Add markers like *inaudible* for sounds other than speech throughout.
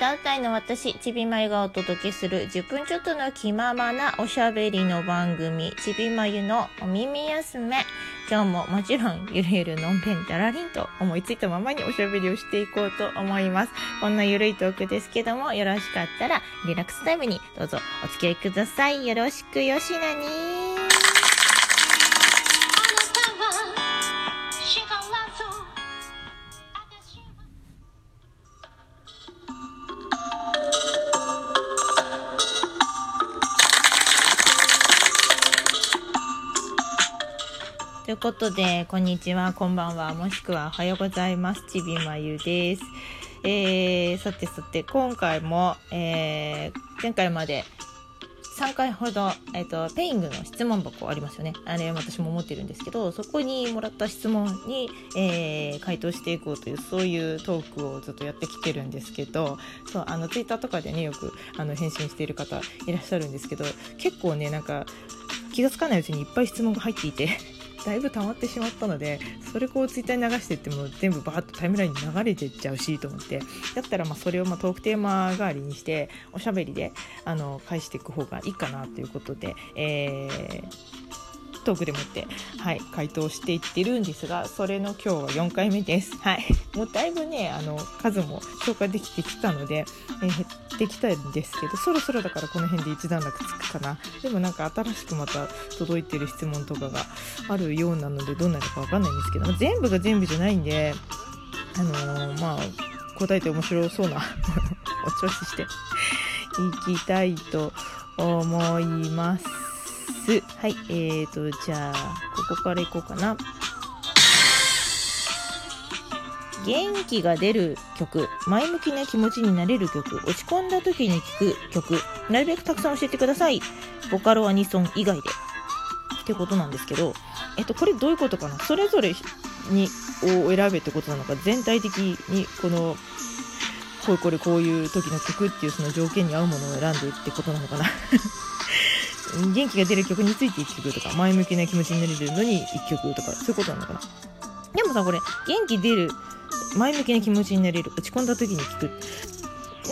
歌うたいの私、ちびまゆがお届けする10分ちょっとの気ままなおしゃべりの番組、ちびまゆのお耳休め。今日ももちろんゆるゆるのんべんだらりんと思いついたままにおしゃべりをしていこうと思います。こんなゆるいトークですけども、よろしかったらリラックスタイムにどうぞお付き合いください。よろしくよしなにということで、こんにちは、こんばんは、もしくはおはようございます。ちびまゆです。えー、さてさて、今回も、えー、前回まで3回ほど、えっ、ー、と、ペイングの質問箱ありますよね。あれ、私も持ってるんですけど、そこにもらった質問に、えー、回答していこうという、そういうトークをずっとやってきてるんですけど、そう、あの、ツイッターとかでね、よく、あの、返信している方いらっしゃるんですけど、結構ね、なんか、気がつかないうちにいっぱい質問が入っていてだいぶ溜まってしまったのでそれこうツイッターに流してっても全部バーッとタイムラインに流れてっちゃうしと思ってだったらまあそれをまトークテーマ代わりにしておしゃべりであの返していく方がいいかなということで、えートークでもって、はい、回答していってるんですが、それの今日は4回目です。はい。もうだいぶね、あの、数も消化できてきたので、えー、減ってきたんですけど、そろそろだからこの辺で一段落つくかな。でもなんか新しくまた届いてる質問とかがあるようなので、どうなるかわかんないんですけど、全部が全部じゃないんで、あのー、まあ、答えて面白そうな *laughs* お調子していきたいと思います。はい、えーと、じゃあ、ここからいこうかな。元気が出る曲、前向きな気持ちになれる曲、落ち込んだ時に聴く曲、なるべくたくさん教えてください。ボカロアニソン以外で。ってことなんですけど、えっと、これどういうことかな？それぞれに、を選べってことなのか、全体的にこの、これこれこういう時の曲っていうその条件に合うものを選んでってことなのかな？元気が出る曲について1曲とか、前向きな気持ちになれるのに1曲とか、そういうことなのかな。でもさ、これ、元気出る、前向きな気持ちになれる、落ち込んだ時に聴く。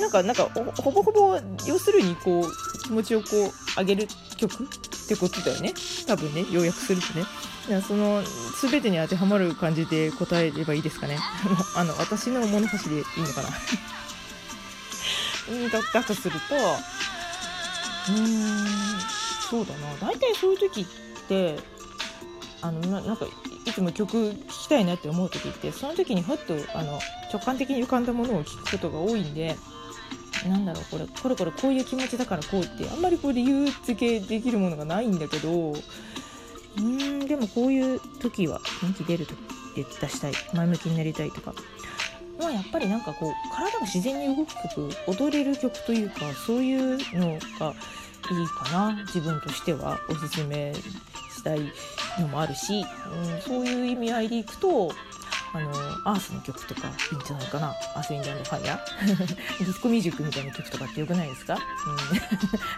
なんか、なんか、ほぼほぼ、要するに、こう、気持ちをこう、上げる曲ってことだよね。多分ね、要約するとね。その、すべてに当てはまる感じで答えればいいですかね。*laughs* あの、私の物差しでいいのかな。*laughs* だだとすると、うーん、そうだな。大体そういう時ってあのななんかいつも曲聴きたいなって思う時ってその時にふっとあの直感的に浮かんだものを聴くことが多いんでなんだろうこれこれこれこういう気持ちだからこうってあんまりこう理由付けできるものがないんだけどうーんでもこういう時は元気出ると出したい。前向きになりたいとか。まあやっぱりなんかこう体が自然に動く曲踊れる曲というかそういうのがいいかな。自分としては。おすすめしたいのもあるし、うん、そういう意味合いでいくとあのアースの曲とかいいんじゃないかな。アース・ウィンド・アンド・ファイヤー。*laughs* ディスコミュージックみたいな曲とかってよくないですか、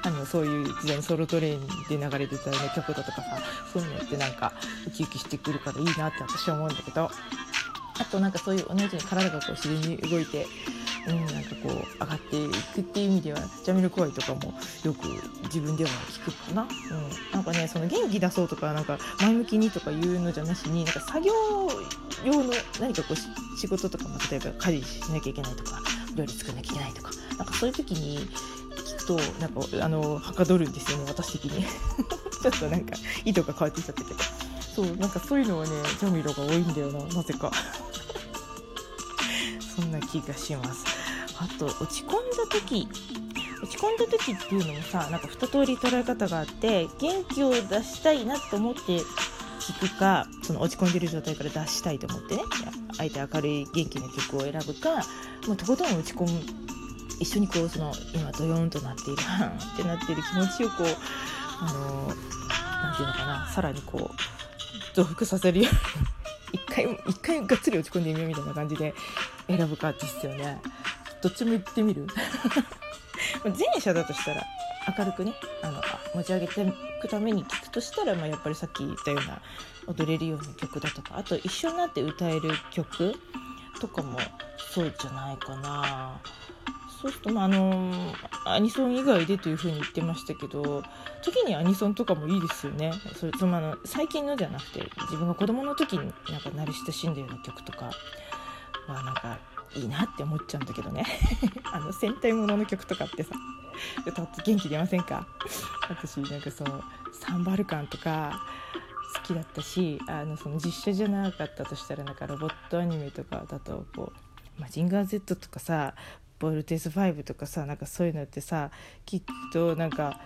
うん、*laughs* あのそういう時代にソウルトレインで流れてたような曲だとかさ。そういうのってなんかウキウキしてくるからいいなって私は思うんだけど。あとなんかそういう同じように体がこう自然に動いてうん、なんかこう上がっていくっていう意味ではジャミルクワイとかもよく自分では聞くかな、うん、なんかねその元気出そうとかなんか前向きにとか言うのじゃなしになんか作業用の何かこう仕事とかも例えば家事しなきゃいけないとか料理作らなきゃいけないとかなんかそういう時に聞くとなんかあのはかどるんですよね私的に。*laughs* ちょっとなんか意図が変わってきちゃったけどそうなんかそういうのはねジャミロが多いんだよななぜか。気がします。あと落ち込んだ時。落ち込んだ時っていうのもさなんか2通り捉え方があって元気を出したいなと思って聞くかその落ち込んでる状態から出したいと思ってねあえて明るい元気な曲を選ぶかもうとことん落ち込む。一緒にこうその今ドヨーンとなっているハン *laughs* ってなっている気持ちをこうあの何て言うのかなさらにこう増幅させるように一回一回がっつり落ち込んでみようみたいな感じで選ぶかですよね。どっちも言ってみる？*laughs* 前者だとしたら明るくねあの持ち上げていくために聴くとしたら、まあ、やっぱりさっき言ったような踊れるような曲だとかあと一緒になって歌える曲とかもそうじゃないかなそうするとまああのアニソン以外でというふうに言ってましたけど時にアニソンとかもいいですよね。それそのあの最近のじゃなくて自分が子供の時になんか慣れ親しんだような曲とかはなんかいいなって思っちゃうんだけどね。*laughs* あの戦隊ものの曲とかってさ歌って元気出ませんか？私なんかそのサンバルカンとか好きだったしあのその実写じゃなかったとしたらなんかロボットアニメとかだとこうマジンガー Z とかさボルテーズ5とかさなんかそういうのってさ聞くとなんか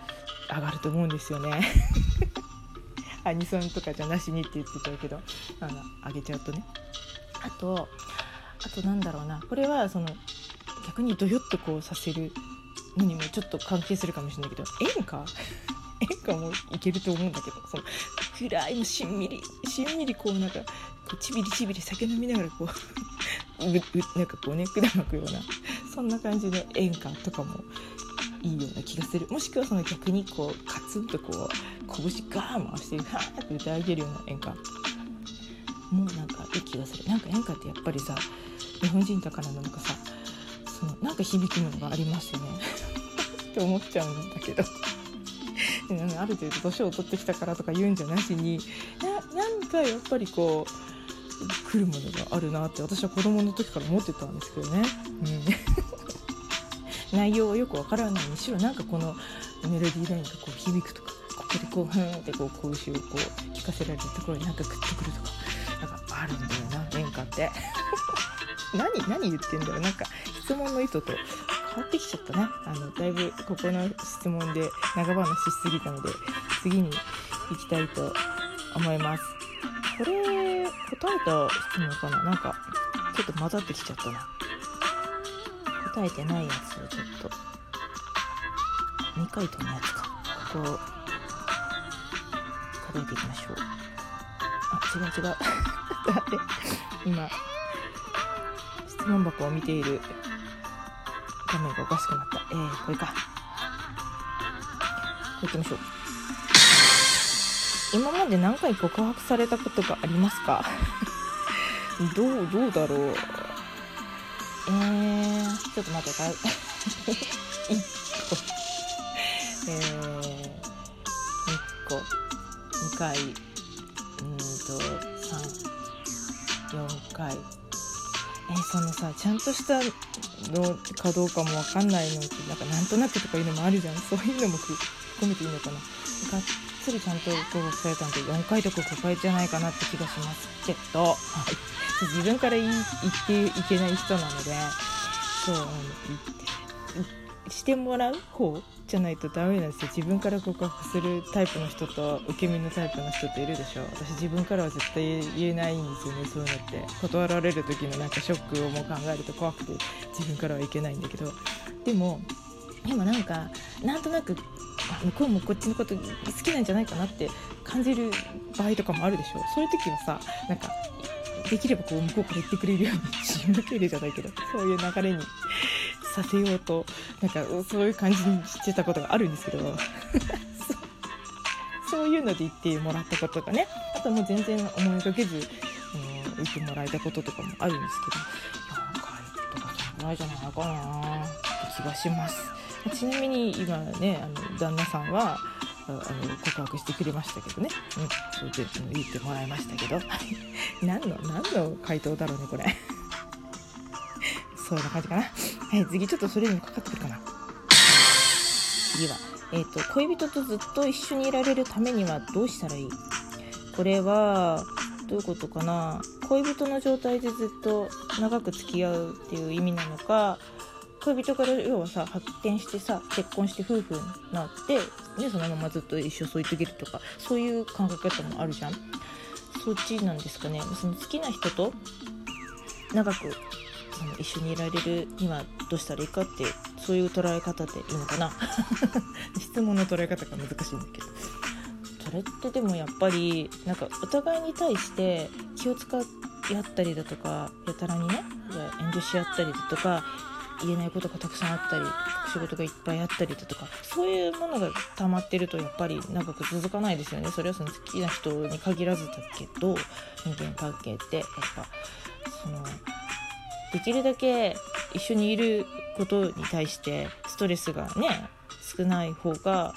上がると思うんですよね。*laughs* アニソンとかじゃなしにって言ってたけどあの上げちゃうとね。あとあとなんだろうな。これはその逆にドヨッとこうさせるのにもちょっと関係するかもしれないけど演歌？*laughs* 演歌もいけると思うんだけどその暗いもしんみりしんみりこうなんかこうちびりちびり酒飲みながらこう *laughs* ううなんかこうね管巻くような。そんな感じの演歌とかもいいような気がする。もしくはその逆にこうカツンとこう拳ガーン回してハーって歌い上げるような演歌。もうなんかいい気がする。なんか演歌ってやっぱりさ日本人だからなのかさそのなんか響くものがありますよね。って思っちゃうんだけど。ある程度年を取ってきたからとか言うんじゃなしにななんかやっぱりこう来るものがあるなって私は子供の時から思ってたんですけどね。うん、内容はよくわからないにしろなんかこのメロディーラインがこう響くとかここでこうふんってこう拳をこう聞かせられるところになんかグッとくるとかなんかあるんだよな演歌って何何言ってんだろうなんか質問の意図と変わってきちゃったねあのだいぶここの質問で長話しすぎたので次に行きたいと思いますこれ答えた質問かななんかちょっと混ざってきちゃったな答えてないやつをちょっと。未回答のやつか。ここ。を数えていきましょう。あ違う違う。だって今。質問箱を見ている。画面がおかしくなった。えー、これか。行きましょう。今まで何回告白されたことがありますか？*laughs* どう、どうだろう。えー、ちょっと待って、か、*laughs* 1個。えー、1個、2回、うんと、3、4回。え、そのさちゃんとしたのかどうかも分かんないのってなんかなんとなくとかいうのもあるじゃんそういうのも含めていいのかながっつりちゃんと登録されたんで4回とか5回じゃないかなって気がしますけど、はい、自分から言っていけない人なのでそうあのしてもらう方じゃないとダメなんですよ。自分から告白するタイプの人と受け身のタイプの人っているでしょ。私自分からは絶対言えないんですよねそういうのって。断られる時のなんかショックをも考えると怖くて自分からはいけないんだけど。でも今なんかなんとなく向こうもこっちのこと好きなんじゃないかなって感じる場合とかもあるでしょ。そういう時はさなんかできればこう向こうから言ってくれるように仕向けるじゃないけどそういう流れにさせようとなんかそういう感じにしてたことがあるんですけど。*laughs* そういうので言ってもらったこととかね。あともう全然思いがけず、うん、言ってもらえたこととかもあるんですけど。4回とかそのぐらいじゃないかなって気がします。ちなみに今ねあの旦那さんはあの告白してくれましたけどね、うん、そうで言ってもらいましたけど。*laughs* 何の何の回答だろうねこれ。*laughs* そういう感じかな。はい、次ちょっとそれにもかかってくるかな。次は、え、ー、と、恋人とずっと一緒にいられるためにはどうしたらいい？これは、どういうことかな？恋人の状態でずっと長く付き合うっていう意味なのか、恋人から要はさ発展してさ結婚して夫婦になって、ね、そのままずっと一生添い遂げるとかそういう考え方もあるじゃん。そっちなんですかね。その好きな人と長くあの一緒にいられるにはどうしたらいいかってそういう捉え方でいいのかな。*laughs* 質問の捉え方が難しいんだけど。それってでもやっぱりなんかお互いに対して気を使い合ったりだとかやたらにね遠慮し合ったりだとか言えないことがたくさんあったり仕事がいっぱいあったりだとかそういうものが溜まってるとやっぱり長く続かないですよね。それはその好きな人に限らずだけど人間関係ってやっぱそのできるだけ一緒にいることに対してストレスがね少ない方が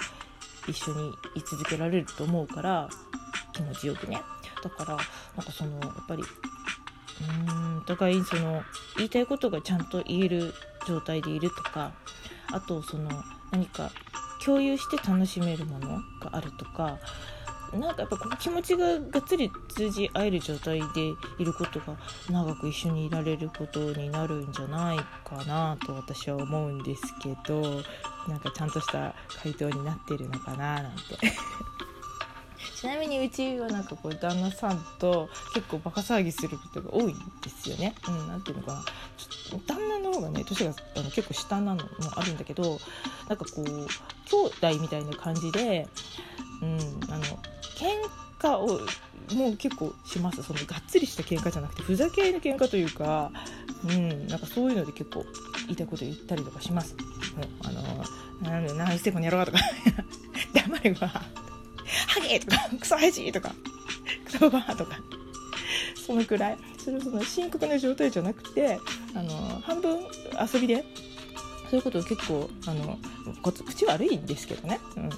一緒に居続けられると思うから気持ちよくね。だからなんかそのやっぱりうーんお互いその言いたいことがちゃんと言える状態でいるとかあとその何か共有して楽しめるものがあるとかなんかやっぱこう気持ちががっつり通じ合える状態でいることが長く一緒にいられることになるんじゃないかなと私は思うんですけどなんかちゃんとした回答になってるのかななんて。ちなみにうちはなんかこう旦那さんと結構バカ騒ぎすることが多いんですよね。うん、なんていうのかな。旦那の方がね年があの結構下なのもあるんだけどなんかこう兄弟みたいな感じで、うん、あの喧嘩をもう結構します。そのがっつりした喧嘩じゃなくてふざけいの喧嘩というか、うん、なんかそういうので結構言いたいこと言ったりとかします。もうあのなんで何してこの野郎とか。*laughs* 黙れば。ハゲとかクソハジとかクソバーとかそのくらい。それその深刻な状態じゃなくてあの半分遊びでそういうことを結構あの口悪いんですけどね、うん、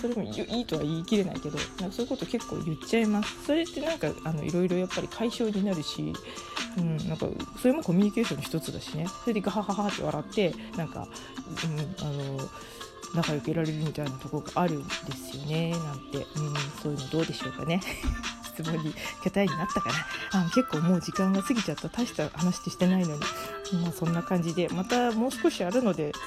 それもいいとは言い切れないけどなんかそういうこと結構言っちゃいます。それってなんかあのいろいろやっぱり解消になるし、うん、なんかそれもコミュニケーションの一つだしね。それでガハハハって笑ってなんか、うん、あの仲良くいられるみたいなとこがあるんですよね。なんて、うん、そういうのどうでしょうかね。*laughs* 質問に答えになったかな。あ結構もう時間が過ぎちゃった。大した話してないのに。まあそんな感じで。またもう少しあるので